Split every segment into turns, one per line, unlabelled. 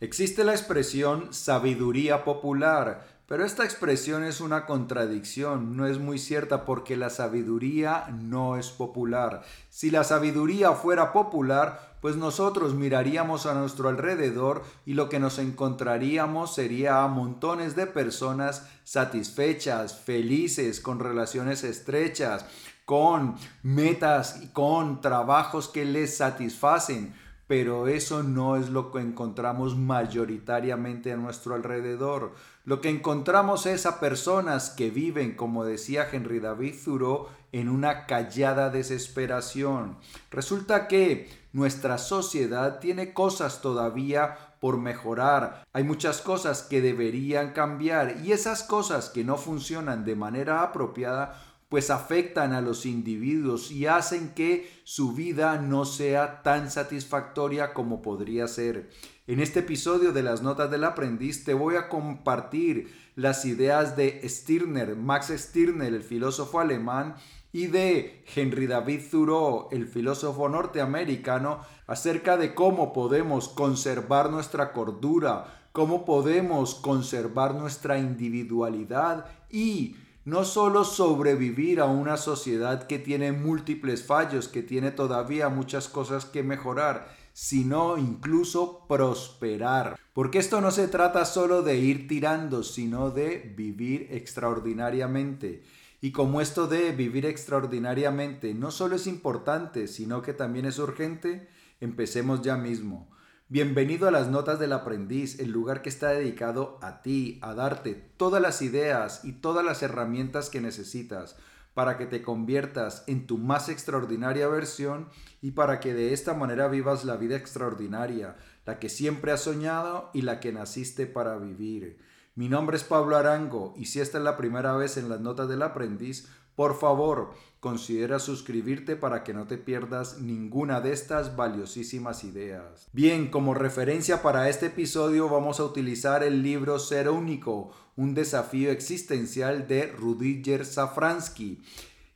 Existe la expresión sabiduría popular, pero esta expresión es una contradicción, no es muy cierta porque la sabiduría no es popular. Si la sabiduría fuera popular, pues nosotros miraríamos a nuestro alrededor y lo que nos encontraríamos sería a montones de personas satisfechas, felices, con relaciones estrechas, con metas y con trabajos que les satisfacen pero eso no es lo que encontramos mayoritariamente a nuestro alrededor. Lo que encontramos es a personas que viven, como decía Henry David Thoreau, en una callada desesperación. Resulta que nuestra sociedad tiene cosas todavía por mejorar. Hay muchas cosas que deberían cambiar y esas cosas que no funcionan de manera apropiada pues afectan a los individuos y hacen que su vida no sea tan satisfactoria como podría ser. En este episodio de las Notas del Aprendiz te voy a compartir las ideas de Stirner, Max Stirner, el filósofo alemán, y de Henry David Thoreau, el filósofo norteamericano, acerca de cómo podemos conservar nuestra cordura, cómo podemos conservar nuestra individualidad y no solo sobrevivir a una sociedad que tiene múltiples fallos, que tiene todavía muchas cosas que mejorar, sino incluso prosperar. Porque esto no se trata solo de ir tirando, sino de vivir extraordinariamente. Y como esto de vivir extraordinariamente no solo es importante, sino que también es urgente, empecemos ya mismo. Bienvenido a las Notas del Aprendiz, el lugar que está dedicado a ti, a darte todas las ideas y todas las herramientas que necesitas para que te conviertas en tu más extraordinaria versión y para que de esta manera vivas la vida extraordinaria, la que siempre has soñado y la que naciste para vivir. Mi nombre es Pablo Arango y si esta es la primera vez en las Notas del Aprendiz, por favor, considera suscribirte para que no te pierdas ninguna de estas valiosísimas ideas. Bien, como referencia para este episodio vamos a utilizar el libro Ser Único, un desafío existencial de Rudiger Safransky.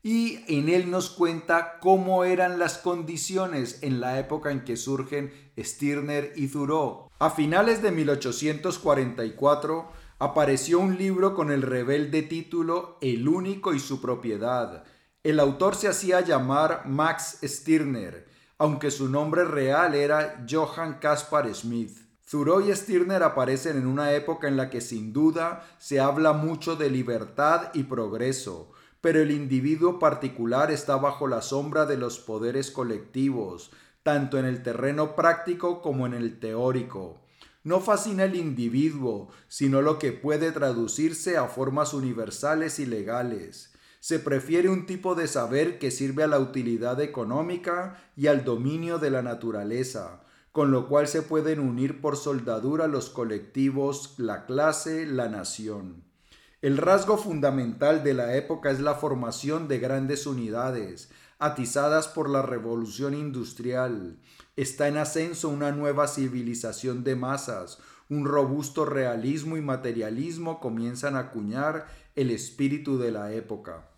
Y en él nos cuenta cómo eran las condiciones en la época en que surgen Stirner y Thoreau. A finales de 1844, apareció un libro con el rebelde título El único y su propiedad. El autor se hacía llamar Max Stirner, aunque su nombre real era Johann Caspar Smith. Thoreau y Stirner aparecen en una época en la que sin duda se habla mucho de libertad y progreso, pero el individuo particular está bajo la sombra de los poderes colectivos, tanto en el terreno práctico como en el teórico no fascina el individuo, sino lo que puede traducirse a formas universales y legales. Se prefiere un tipo de saber que sirve a la utilidad económica y al dominio de la naturaleza, con lo cual se pueden unir por soldadura los colectivos, la clase, la nación. El rasgo fundamental de la época es la formación de grandes unidades, atizadas por la revolución industrial. Está en ascenso una nueva civilización de masas, un robusto realismo y materialismo comienzan a acuñar el espíritu de la época.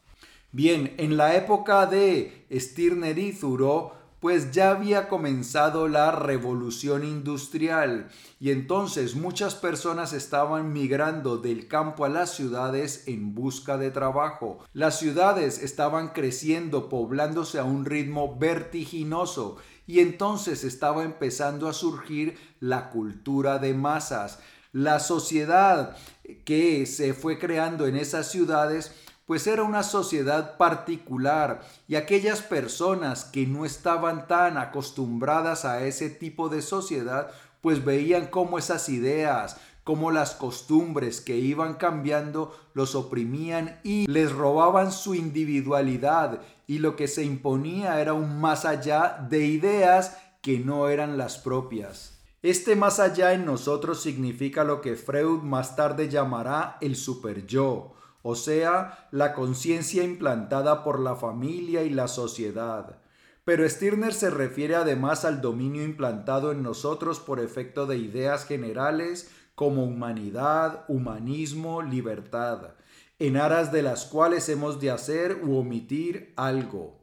Bien, en la época de Stirner y Thoreau pues ya había comenzado la revolución industrial y entonces muchas personas estaban migrando del campo a las ciudades en busca de trabajo. Las ciudades estaban creciendo, poblándose a un ritmo vertiginoso y entonces estaba empezando a surgir la cultura de masas. La sociedad que se fue creando en esas ciudades pues era una sociedad particular y aquellas personas que no estaban tan acostumbradas a ese tipo de sociedad, pues veían cómo esas ideas, cómo las costumbres que iban cambiando los oprimían y les robaban su individualidad y lo que se imponía era un más allá de ideas que no eran las propias. Este más allá en nosotros significa lo que Freud más tarde llamará el super yo, o sea, la conciencia implantada por la familia y la sociedad. Pero Stirner se refiere además al dominio implantado en nosotros por efecto de ideas generales como humanidad, humanismo, libertad, en aras de las cuales hemos de hacer u omitir algo.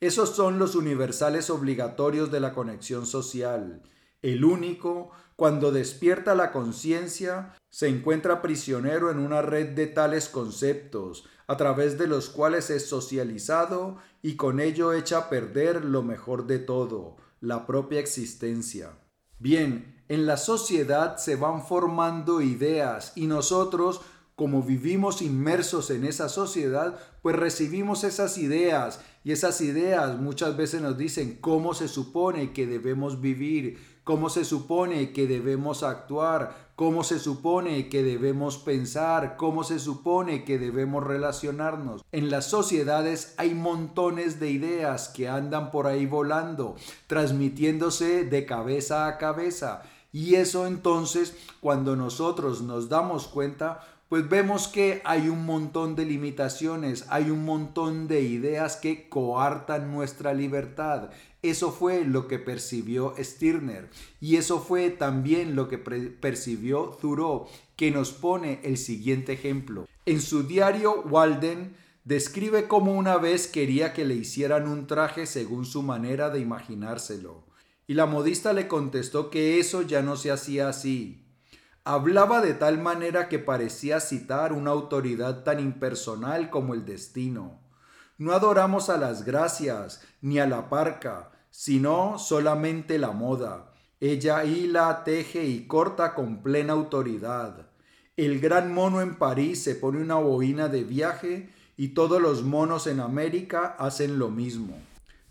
Esos son los universales obligatorios de la conexión social. El único, cuando despierta la conciencia, se encuentra prisionero en una red de tales conceptos, a través de los cuales es socializado y con ello echa a perder lo mejor de todo, la propia existencia. Bien, en la sociedad se van formando ideas y nosotros, como vivimos inmersos en esa sociedad, pues recibimos esas ideas y esas ideas muchas veces nos dicen cómo se supone que debemos vivir, cómo se supone que debemos actuar, cómo se supone que debemos pensar, cómo se supone que debemos relacionarnos. En las sociedades hay montones de ideas que andan por ahí volando, transmitiéndose de cabeza a cabeza. Y eso entonces, cuando nosotros nos damos cuenta, pues vemos que hay un montón de limitaciones, hay un montón de ideas que coartan nuestra libertad. Eso fue lo que percibió Stirner y eso fue también lo que percibió Thoreau, que nos pone el siguiente ejemplo. En su diario, Walden describe cómo una vez quería que le hicieran un traje según su manera de imaginárselo. Y la modista le contestó que eso ya no se hacía así, Hablaba de tal manera que parecía citar una autoridad tan impersonal como el destino. No adoramos a las gracias ni a la parca, sino solamente la moda. Ella hila, teje y corta con plena autoridad. El gran mono en París se pone una boina de viaje y todos los monos en América hacen lo mismo.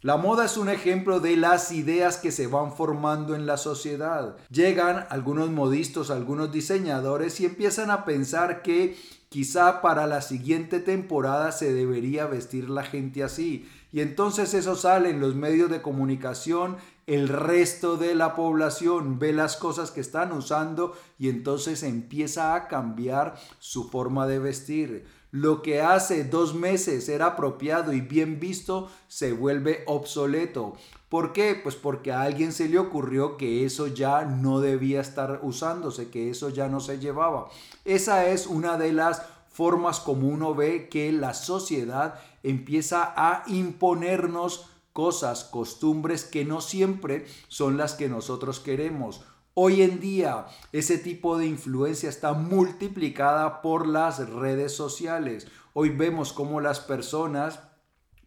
La moda es un ejemplo de las ideas que se van formando en la sociedad. Llegan algunos modistas, algunos diseñadores y empiezan a pensar que quizá para la siguiente temporada se debería vestir la gente así. Y entonces eso sale en los medios de comunicación, el resto de la población ve las cosas que están usando y entonces empieza a cambiar su forma de vestir. Lo que hace dos meses era apropiado y bien visto se vuelve obsoleto. ¿Por qué? Pues porque a alguien se le ocurrió que eso ya no debía estar usándose, que eso ya no se llevaba. Esa es una de las formas como uno ve que la sociedad empieza a imponernos cosas, costumbres que no siempre son las que nosotros queremos. Hoy en día ese tipo de influencia está multiplicada por las redes sociales. Hoy vemos cómo las personas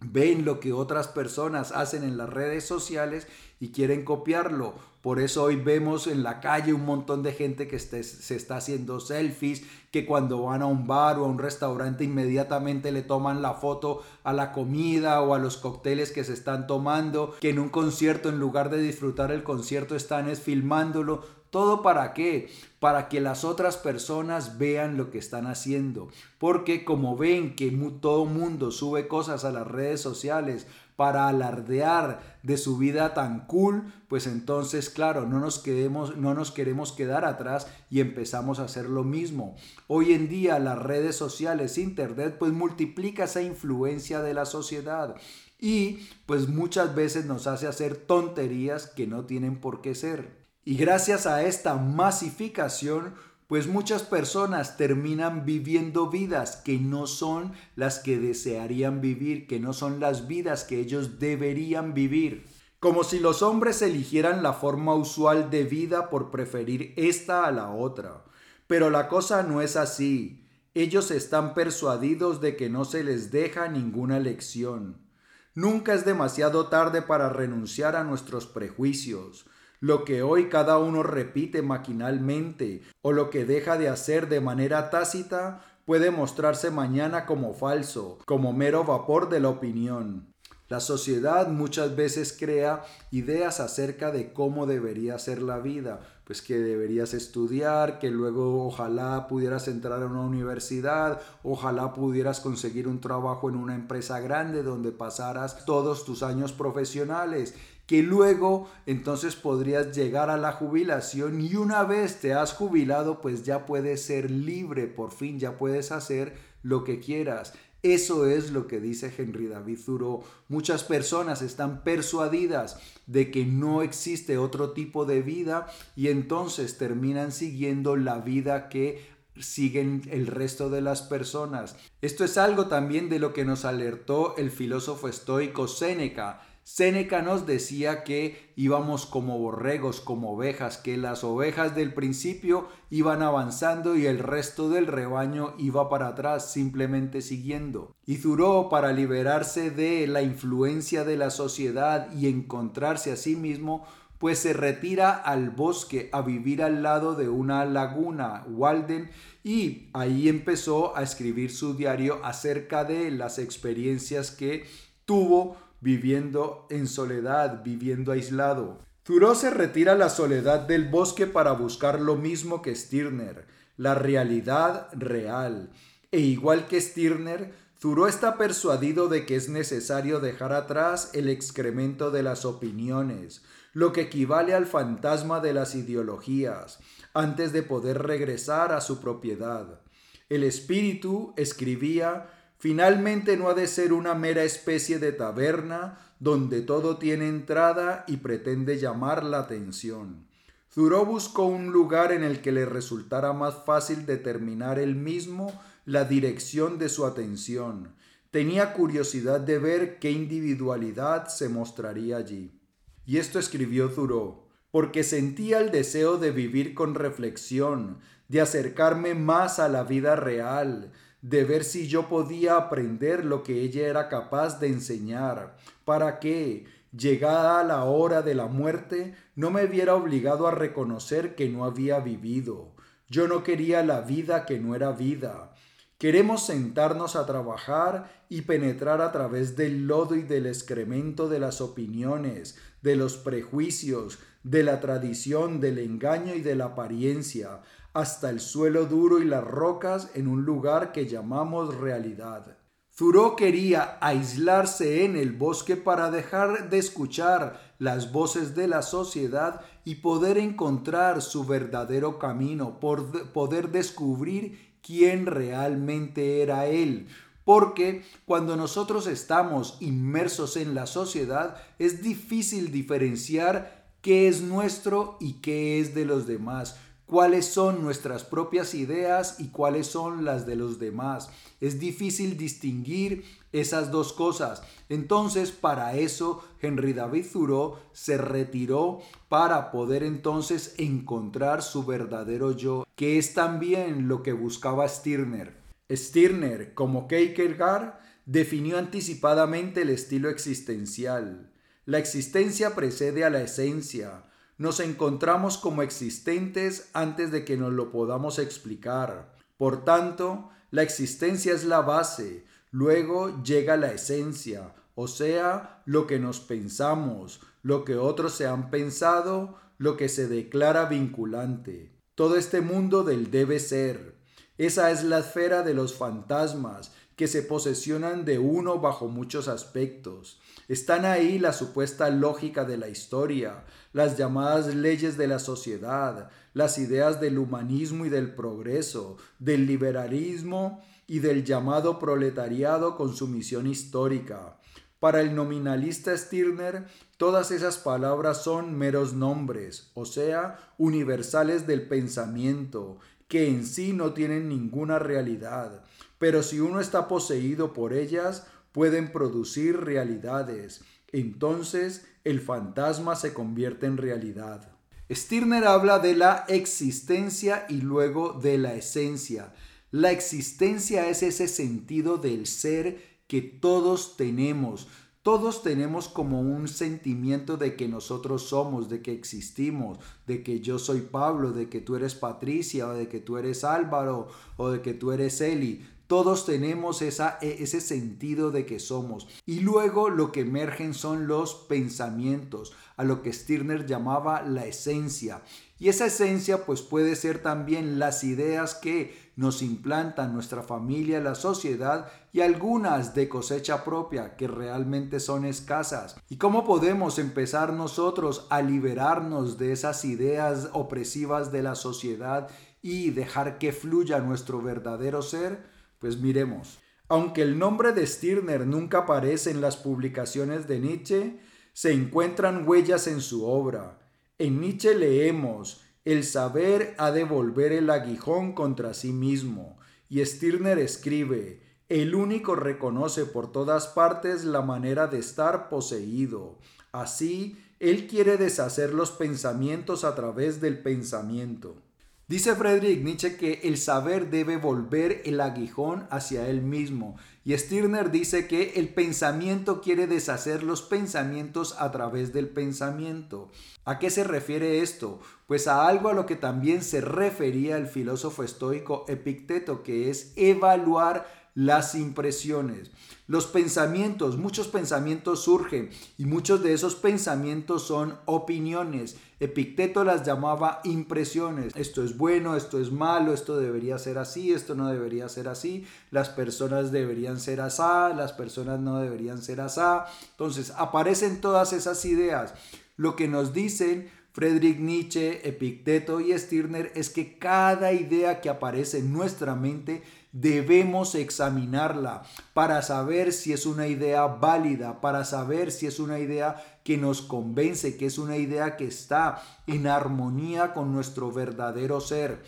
ven lo que otras personas hacen en las redes sociales y quieren copiarlo. Por eso hoy vemos en la calle un montón de gente que se está haciendo selfies, que cuando van a un bar o a un restaurante inmediatamente le toman la foto a la comida o a los cócteles que se están tomando, que en un concierto en lugar de disfrutar el concierto están es filmándolo. ¿Todo para qué? Para que las otras personas vean lo que están haciendo. Porque como ven que todo mundo sube cosas a las redes sociales, para alardear de su vida tan cool, pues entonces, claro, no nos, quedemos, no nos queremos quedar atrás y empezamos a hacer lo mismo. Hoy en día las redes sociales, internet, pues multiplica esa influencia de la sociedad y pues muchas veces nos hace hacer tonterías que no tienen por qué ser. Y gracias a esta masificación, pues muchas personas terminan viviendo vidas que no son las que desearían vivir, que no son las vidas que ellos deberían vivir. Como si los hombres eligieran la forma usual de vida por preferir esta a la otra. Pero la cosa no es así. Ellos están persuadidos de que no se les deja ninguna lección. Nunca es demasiado tarde para renunciar a nuestros prejuicios lo que hoy cada uno repite maquinalmente o lo que deja de hacer de manera tácita puede mostrarse mañana como falso, como mero vapor de la opinión. La sociedad muchas veces crea ideas acerca de cómo debería ser la vida, pues que deberías estudiar, que luego ojalá pudieras entrar a una universidad, ojalá pudieras conseguir un trabajo en una empresa grande donde pasaras todos tus años profesionales que luego entonces podrías llegar a la jubilación y una vez te has jubilado pues ya puedes ser libre, por fin ya puedes hacer lo que quieras. Eso es lo que dice Henry David Thoreau. Muchas personas están persuadidas de que no existe otro tipo de vida y entonces terminan siguiendo la vida que siguen el resto de las personas. Esto es algo también de lo que nos alertó el filósofo estoico Séneca Séneca nos decía que íbamos como borregos, como ovejas, que las ovejas del principio iban avanzando y el resto del rebaño iba para atrás, simplemente siguiendo. Y Zuró, para liberarse de la influencia de la sociedad y encontrarse a sí mismo, pues se retira al bosque a vivir al lado de una laguna, Walden, y ahí empezó a escribir su diario acerca de las experiencias que tuvo viviendo en soledad, viviendo aislado. Thoreau se retira a la soledad del bosque para buscar lo mismo que Stirner, la realidad real. E igual que Stirner, Thoreau está persuadido de que es necesario dejar atrás el excremento de las opiniones, lo que equivale al fantasma de las ideologías, antes de poder regresar a su propiedad. El espíritu, escribía, finalmente no ha de ser una mera especie de taberna donde todo tiene entrada y pretende llamar la atención. Thoreau buscó un lugar en el que le resultara más fácil determinar él mismo la dirección de su atención. Tenía curiosidad de ver qué individualidad se mostraría allí. Y esto escribió Thoreau, porque sentía el deseo de vivir con reflexión, de acercarme más a la vida real, de ver si yo podía aprender lo que ella era capaz de enseñar, para que, llegada la hora de la muerte, no me viera obligado a reconocer que no había vivido. Yo no quería la vida que no era vida, Queremos sentarnos a trabajar y penetrar a través del lodo y del excremento de las opiniones, de los prejuicios, de la tradición, del engaño y de la apariencia, hasta el suelo duro y las rocas en un lugar que llamamos realidad. Thoreau quería aislarse en el bosque para dejar de escuchar las voces de la sociedad y poder encontrar su verdadero camino, por poder descubrir quién realmente era Él. Porque cuando nosotros estamos inmersos en la sociedad es difícil diferenciar qué es nuestro y qué es de los demás cuáles son nuestras propias ideas y cuáles son las de los demás. Es difícil distinguir esas dos cosas. Entonces, para eso, Henry David Thoreau se retiró para poder entonces encontrar su verdadero yo, que es también lo que buscaba Stirner. Stirner, como Kierkegaard, definió anticipadamente el estilo existencial. La existencia precede a la esencia, nos encontramos como existentes antes de que nos lo podamos explicar. Por tanto, la existencia es la base, luego llega la esencia, o sea, lo que nos pensamos, lo que otros se han pensado, lo que se declara vinculante. Todo este mundo del debe ser. Esa es la esfera de los fantasmas que se posesionan de uno bajo muchos aspectos. Están ahí la supuesta lógica de la historia, las llamadas leyes de la sociedad, las ideas del humanismo y del progreso, del liberalismo y del llamado proletariado con su misión histórica. Para el nominalista Stirner, todas esas palabras son meros nombres, o sea, universales del pensamiento, que en sí no tienen ninguna realidad, pero si uno está poseído por ellas, pueden producir realidades. Entonces el fantasma se convierte en realidad. Stirner habla de la existencia y luego de la esencia. La existencia es ese sentido del ser que todos tenemos. Todos tenemos como un sentimiento de que nosotros somos, de que existimos, de que yo soy Pablo, de que tú eres Patricia, o de que tú eres Álvaro, o de que tú eres Eli. Todos tenemos e, ese sentido de que somos. Y luego lo que emergen son los pensamientos, a lo que Stirner llamaba la esencia. Y esa esencia pues puede ser también las ideas que nos implantan nuestra familia, la sociedad y algunas de cosecha propia que realmente son escasas. ¿Y cómo podemos empezar nosotros a liberarnos de esas ideas opresivas de la sociedad y dejar que fluya nuestro verdadero ser? Pues miremos. Aunque el nombre de Stirner nunca aparece en las publicaciones de Nietzsche, se encuentran huellas en su obra. En Nietzsche leemos, el saber ha de volver el aguijón contra sí mismo, y Stirner escribe, El único reconoce por todas partes la manera de estar poseído. Así, él quiere deshacer los pensamientos a través del pensamiento. Dice Friedrich Nietzsche que el saber debe volver el aguijón hacia él mismo. Y Stirner dice que el pensamiento quiere deshacer los pensamientos a través del pensamiento. ¿A qué se refiere esto? Pues a algo a lo que también se refería el filósofo estoico Epicteto, que es evaluar las impresiones. Los pensamientos, muchos pensamientos surgen y muchos de esos pensamientos son opiniones. Epicteto las llamaba impresiones. Esto es bueno, esto es malo, esto debería ser así, esto no debería ser así, las personas deberían ser asá, las personas no deberían ser asá. Entonces aparecen todas esas ideas. Lo que nos dicen Friedrich Nietzsche, Epicteto y Stirner es que cada idea que aparece en nuestra mente debemos examinarla para saber si es una idea válida, para saber si es una idea que nos convence, que es una idea que está en armonía con nuestro verdadero ser.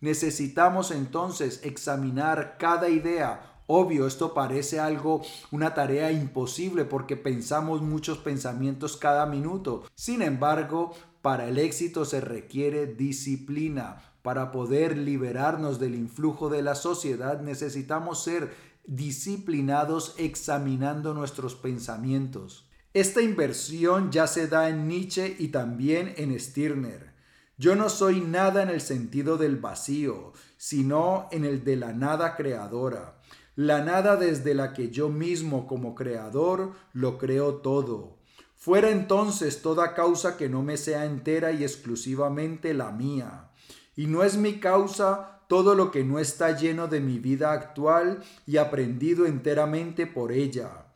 Necesitamos entonces examinar cada idea, Obvio, esto parece algo, una tarea imposible porque pensamos muchos pensamientos cada minuto. Sin embargo, para el éxito se requiere disciplina. Para poder liberarnos del influjo de la sociedad necesitamos ser disciplinados examinando nuestros pensamientos. Esta inversión ya se da en Nietzsche y también en Stirner. Yo no soy nada en el sentido del vacío, sino en el de la nada creadora. La nada desde la que yo mismo como creador lo creo todo. Fuera entonces toda causa que no me sea entera y exclusivamente la mía. Y no es mi causa todo lo que no está lleno de mi vida actual y aprendido enteramente por ella.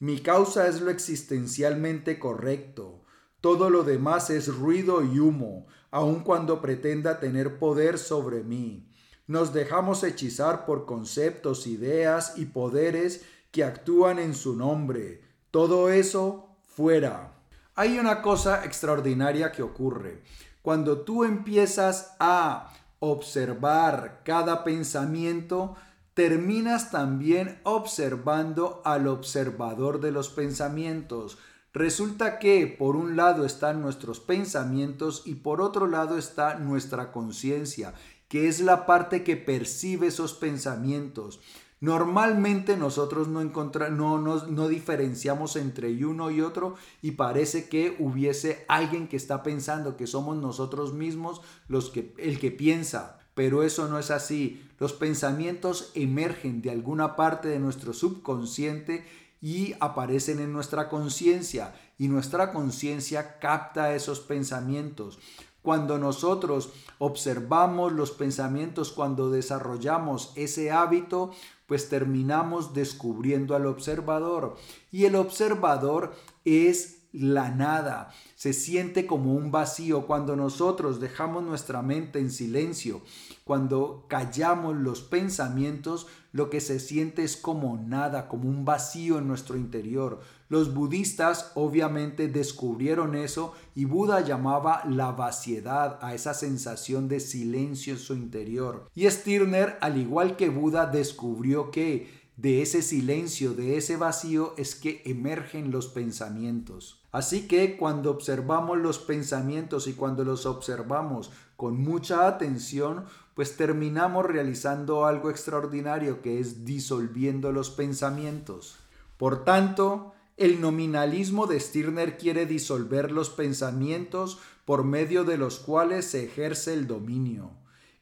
Mi causa es lo existencialmente correcto. Todo lo demás es ruido y humo, aun cuando pretenda tener poder sobre mí. Nos dejamos hechizar por conceptos, ideas y poderes que actúan en su nombre. Todo eso fuera. Hay una cosa extraordinaria que ocurre. Cuando tú empiezas a observar cada pensamiento, terminas también observando al observador de los pensamientos. Resulta que por un lado están nuestros pensamientos y por otro lado está nuestra conciencia, que es la parte que percibe esos pensamientos. Normalmente nosotros no, no, no, diferenciamos entre uno y otro y parece que hubiese alguien que está pensando que somos nosotros mismos los que, el que piensa, pero eso no es así. Los pensamientos emergen de alguna parte de nuestro subconsciente y aparecen en nuestra conciencia y nuestra conciencia capta esos pensamientos. Cuando nosotros observamos los pensamientos, cuando desarrollamos ese hábito, pues terminamos descubriendo al observador. Y el observador es la nada, se siente como un vacío cuando nosotros dejamos nuestra mente en silencio, cuando callamos los pensamientos, lo que se siente es como nada, como un vacío en nuestro interior. Los budistas obviamente descubrieron eso y Buda llamaba la vaciedad a esa sensación de silencio en su interior. Y Stirner, al igual que Buda, descubrió que de ese silencio, de ese vacío, es que emergen los pensamientos. Así que cuando observamos los pensamientos y cuando los observamos con mucha atención, pues terminamos realizando algo extraordinario que es disolviendo los pensamientos. Por tanto, el nominalismo de Stirner quiere disolver los pensamientos por medio de los cuales se ejerce el dominio.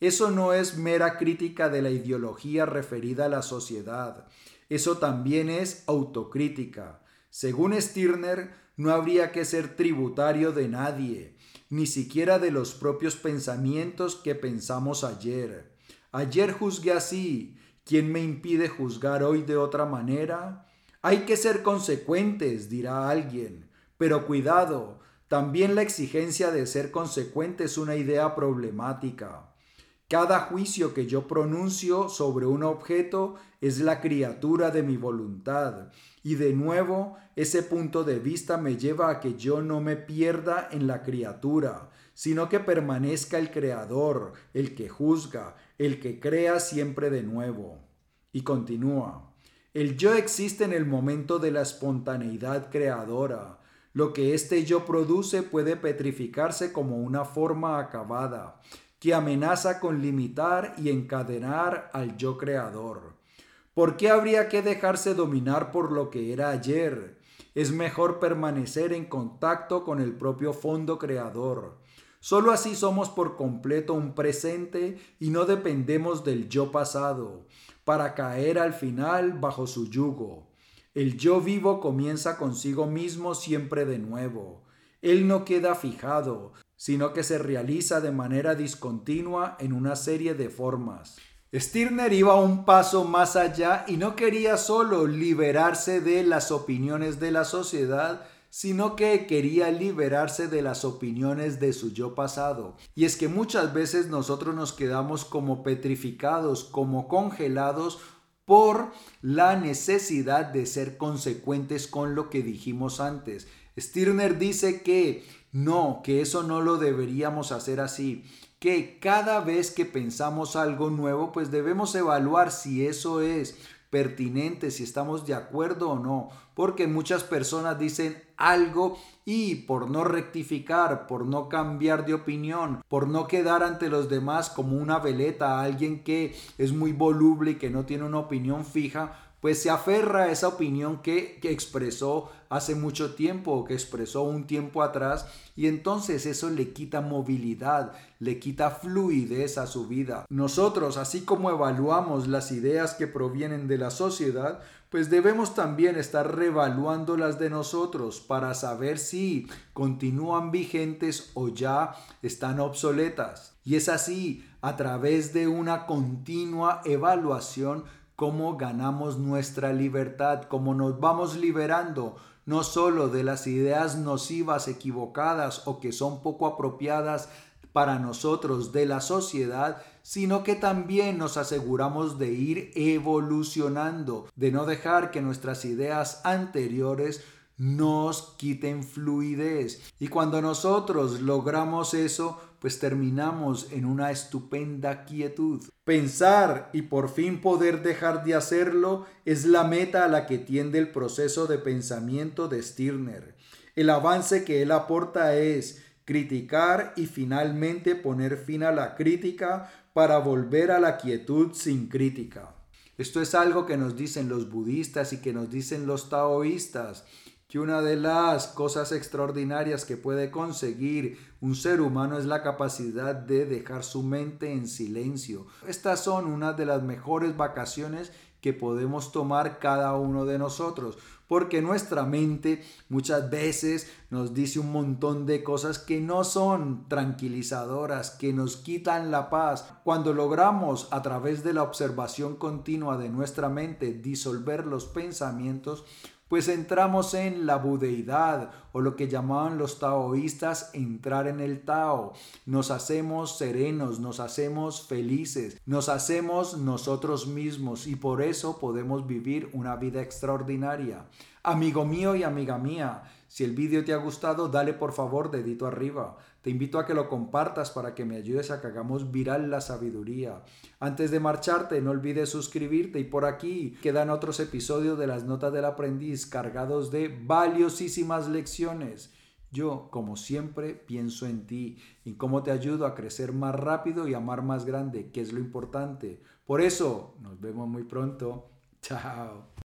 Eso no es mera crítica de la ideología referida a la sociedad, eso también es autocrítica. Según Stirner, no habría que ser tributario de nadie, ni siquiera de los propios pensamientos que pensamos ayer. Ayer juzgué así, ¿quién me impide juzgar hoy de otra manera? Hay que ser consecuentes, dirá alguien, pero cuidado, también la exigencia de ser consecuente es una idea problemática. Cada juicio que yo pronuncio sobre un objeto es la criatura de mi voluntad. Y de nuevo, ese punto de vista me lleva a que yo no me pierda en la criatura, sino que permanezca el creador, el que juzga, el que crea siempre de nuevo. Y continúa. El yo existe en el momento de la espontaneidad creadora. Lo que este yo produce puede petrificarse como una forma acabada, que amenaza con limitar y encadenar al yo creador. ¿Por qué habría que dejarse dominar por lo que era ayer? Es mejor permanecer en contacto con el propio fondo creador. Solo así somos por completo un presente y no dependemos del yo pasado para caer al final bajo su yugo. El yo vivo comienza consigo mismo siempre de nuevo. Él no queda fijado, sino que se realiza de manera discontinua en una serie de formas. Stirner iba un paso más allá y no quería solo liberarse de las opiniones de la sociedad, sino que quería liberarse de las opiniones de su yo pasado. Y es que muchas veces nosotros nos quedamos como petrificados, como congelados por la necesidad de ser consecuentes con lo que dijimos antes. Stirner dice que no, que eso no lo deberíamos hacer así, que cada vez que pensamos algo nuevo, pues debemos evaluar si eso es pertinente, si estamos de acuerdo o no, porque muchas personas dicen algo y por no rectificar, por no cambiar de opinión, por no quedar ante los demás como una veleta, alguien que es muy voluble y que no tiene una opinión fija, pues se aferra a esa opinión que, expresó hace mucho tiempo, que expresó un tiempo atrás, y entonces eso le quita movilidad, le quita fluidez a su vida. Nosotros, así como evaluamos las ideas que provienen de la sociedad, pues debemos también estar revaluando las de nosotros para saber si continúan vigentes o ya están obsoletas. Y es así, a través de una continua evaluación, cómo ganamos nuestra libertad, cómo nos vamos liberando no solo de las ideas nocivas, equivocadas o que son poco apropiadas para nosotros de la sociedad, sino que también nos aseguramos de ir evolucionando, de no dejar que nuestras ideas anteriores nos quiten fluidez. Y cuando nosotros logramos eso, pues terminamos en una estupenda quietud. Pensar y por fin poder dejar de hacerlo es la meta a la que tiende el proceso de pensamiento de Stirner. El avance que él aporta es criticar y finalmente poner fin a la crítica para volver a la quietud sin crítica. Esto es algo que nos dicen los budistas y que nos dicen los taoístas que una de las cosas extraordinarias que puede conseguir un ser humano es la capacidad de dejar su mente en silencio. Estas son una de las mejores vacaciones que podemos tomar cada uno de nosotros, porque nuestra mente muchas veces nos dice un montón de cosas que no son tranquilizadoras, que nos quitan la paz. Cuando logramos a través de la observación continua de nuestra mente disolver los pensamientos, pues entramos en la budeidad o lo que llamaban los taoístas entrar en el Tao. Nos hacemos serenos, nos hacemos felices, nos hacemos nosotros mismos y por eso podemos vivir una vida extraordinaria. Amigo mío y amiga mía, si el vídeo te ha gustado, dale por favor dedito arriba. Te invito a que lo compartas para que me ayudes a que hagamos viral la sabiduría. Antes de marcharte, no olvides suscribirte y por aquí quedan otros episodios de las notas del aprendiz cargados de valiosísimas lecciones. Yo, como siempre, pienso en ti y cómo te ayudo a crecer más rápido y amar más grande, que es lo importante. Por eso, nos vemos muy pronto. Chao.